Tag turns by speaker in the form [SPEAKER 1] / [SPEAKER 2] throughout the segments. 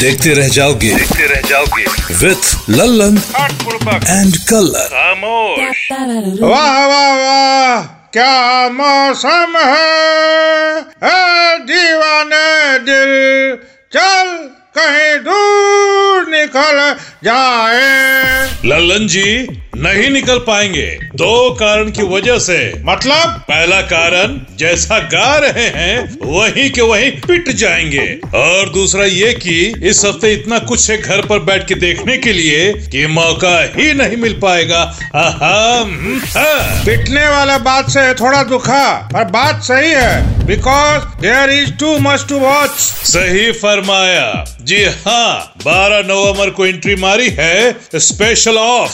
[SPEAKER 1] देखते रह जाओगे।
[SPEAKER 2] देखते रह जाओगे।
[SPEAKER 1] विथ लल्लन एंड कलर
[SPEAKER 3] वाह वाह वाह क्या मौसम है? ए दीवाने दिल चल कहीं दूर निकल जाए।
[SPEAKER 4] लल्लन जी नहीं निकल पाएँगे। दो कारण की वजह से।
[SPEAKER 3] मतलब?
[SPEAKER 4] पहला कारण जैसा गा रहे हैं वहीं के वहीं पिट जाएँगे। और दूसरा ये कि इस हफ़्ते इतना कुछ है घर पर बैठ के देखने के लिए कि मौका ही नहीं मिल पाएगा। हम्म, हा।
[SPEAKER 3] पिटने वाला बात से थोड़ा दुखा पर बात सही है। Because there is too much to watch
[SPEAKER 4] सही फरमाया। जी हाँ 12 नवंबर को एंट्री मारी है स्पेशल ऑफ़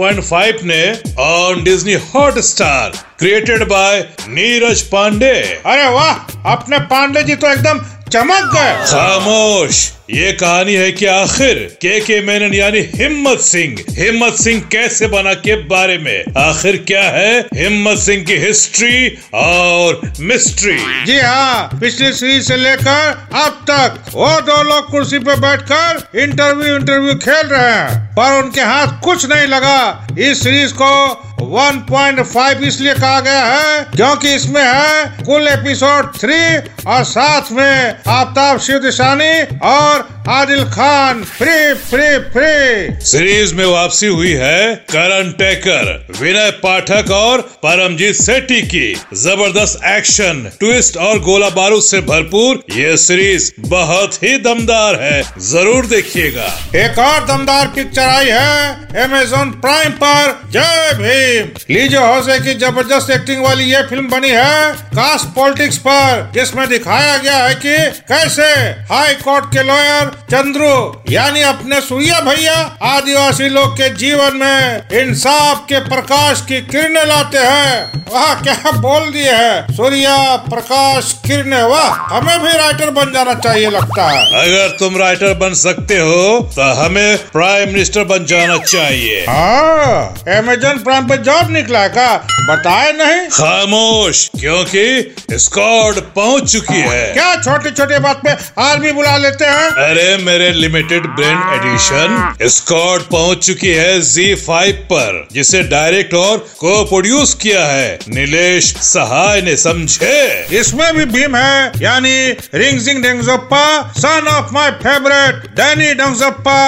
[SPEAKER 4] 1.5 ने on Disney Hotstar created by Neeraj Pandey
[SPEAKER 3] अरे वाह, अपने पांडे जी तो एकदम चमक गए।
[SPEAKER 4] खामोश। ये कहानी है कि आखिर के के मेनन यानी हिम्मत सिंह हिम्मत सिंह कैसे बना के बारे में? आखिर क्या है हिम्मत सिंह की हिस्ट्री और मिस्ट्री?
[SPEAKER 3] जी हाँ पिछली सीरीज़ से लेकर अब तक वो दो लोग कुर्सी पे बैठकर इंटरव्यू इंटरव्यू खेल रहे हैं पर उनके हाथ कुछ नहीं लगा। इस सीरीज़ को 1.5 इसलिए कहा गया है क्योंकि इसमें है कुल एपिसोड थ्री और साथ में आफ्ताब शिव दिशानी और Adil Khan. Free free free
[SPEAKER 4] series में वापसी हुई है करण टेकर विनय पाठक और परमजीत सेठी की। ज़बरदस्त एक्शन ट्विस्ट और गोला बारूद से भरपूर ये सीरीज़ बहुत ही दमदार है। ज़रूर देखिएगा।
[SPEAKER 3] एक और दमदार पिक्चर आई है अमेजोन प्राइम पर। जय भीम। लीजो हौसे की ज़बरदस्त एक्टिंग वाली ये फ़िल्म बनी है कास्ट पॉलिटिक्स पर, जिसमें दिखाया गया है कि कैसे हाई कोर्ट के लॉयर चंद्रू, यानी अपने सूर्या भैया आदिवासी लोग के जीवन में इंसाफ के प्रकाश की किरणें लाते हैं। वाह क्या बोल दिए है? सूर्या प्रकाश किरणें वाह हमें भी राइटर बन जाना चाहिए लगता है।
[SPEAKER 4] अगर तुम राइटर बन सकते हो तो हमें प्राइम मिनिस्टर बन जाना चाहिए।
[SPEAKER 3] हाँ अमेजोन प्राइम पे जॉब निकला का बताए नहीं।
[SPEAKER 4] खामोश क्योंकि स्कॉड पहुँच चुकी है।
[SPEAKER 3] क्या छोटी छोटी बात पे आर्मी बुला लेते हैं?
[SPEAKER 4] अरे मेरे लिमिटेड ब्रेन एडिशन स्कॉड पहुँच चुकी है जी फाइव पर जिसे डायरेक्ट और को प्रोड्यूस किया है। नीलेश सहाय ने समझे।
[SPEAKER 3] इसमें भी भीम है, यानी Rinzing Denzongpa son of my favourite Danny Denzongpa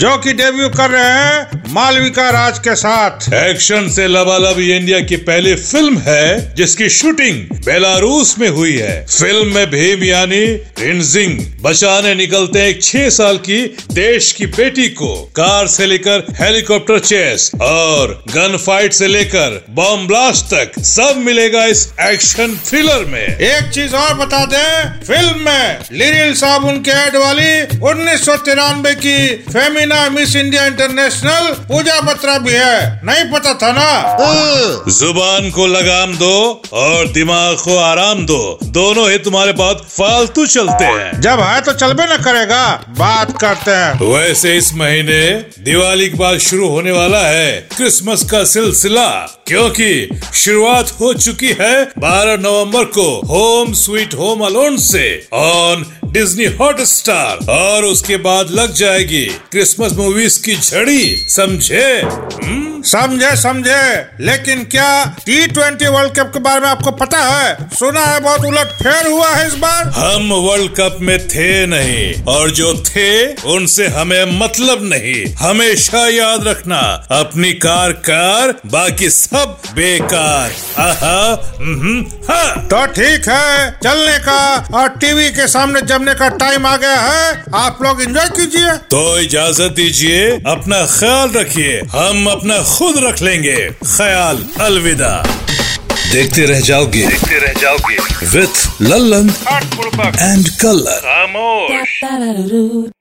[SPEAKER 3] जो कि डेब्यू कर रहे हैं मालविका राज के साथ।
[SPEAKER 4] एक्शन से लबालब ये इंडिया की पहली फ़िल्म है जिसकी शूटिंग बेलारूस में हुई है। फ़िल्म में भीम यानी रिंजिंग बचाने निकलते एक छह साल की देश की बेटी को। कार से लेकर हेलीकॉप्टर चेस और गन फाइट से लेकर बॉम्ब ब्लास्ट तक सब मिलेगा इस एक्शन थ्रिलर में।
[SPEAKER 3] एक चीज़ और बता दें फ़िल्म में लिरिल साबुन के एड वाली उन्नीस सौ तिरानवे की Femina Miss India International Pooja Batra भी है। नहीं पता था ना?
[SPEAKER 4] ज़ुबान को लगाम दो और दिमाग को आराम दो। दोनों ही तुम्हारे बहुत फालतू चलते हैं।
[SPEAKER 3] जब है तो चलबे न करेगा। बात करते हैं।
[SPEAKER 4] वैसे इस महीने दिवाली के बाद शुरू होने वाला है क्रिसमस का सिलसिला क्योंकि शुरुआत हो चुकी है 12 नवंबर को होम स्वीट होम अलोन से। ऑन डिज्नी हॉट स्टार और उसके बाद लग जाएगी क्रिसमस मूवीज़ की झड़ी समझे हम्म?
[SPEAKER 3] समझे समझे। लेकिन क्या टी ट्वेंटी वर्ल्ड कप के बारे में आपको पता है? सुना है बहुत उलट फेर हुआ है इस बार।
[SPEAKER 4] हम वर्ल्ड कप में थे नहीं और जो थे उनसे हमें मतलब नहीं। हमेशा याद रखना अपनी कार कार बाकी सब बेकार। आहा, हम्म, हाँ।
[SPEAKER 3] तो ठीक है चलने का और टीवी के सामने जमने का टाइम आ गया है। आप लोग एंजॉय कीजिए।
[SPEAKER 4] तो इजाज़त दीजिए अपना ख्याल रखिए। हम अपना खुद रख लेंगे। ख्याल अलविदा।
[SPEAKER 1] देखते रह जाओगे।
[SPEAKER 2] देखते रह जाओगे।
[SPEAKER 1] विथ लल्लन एंड कलर
[SPEAKER 2] खामोश.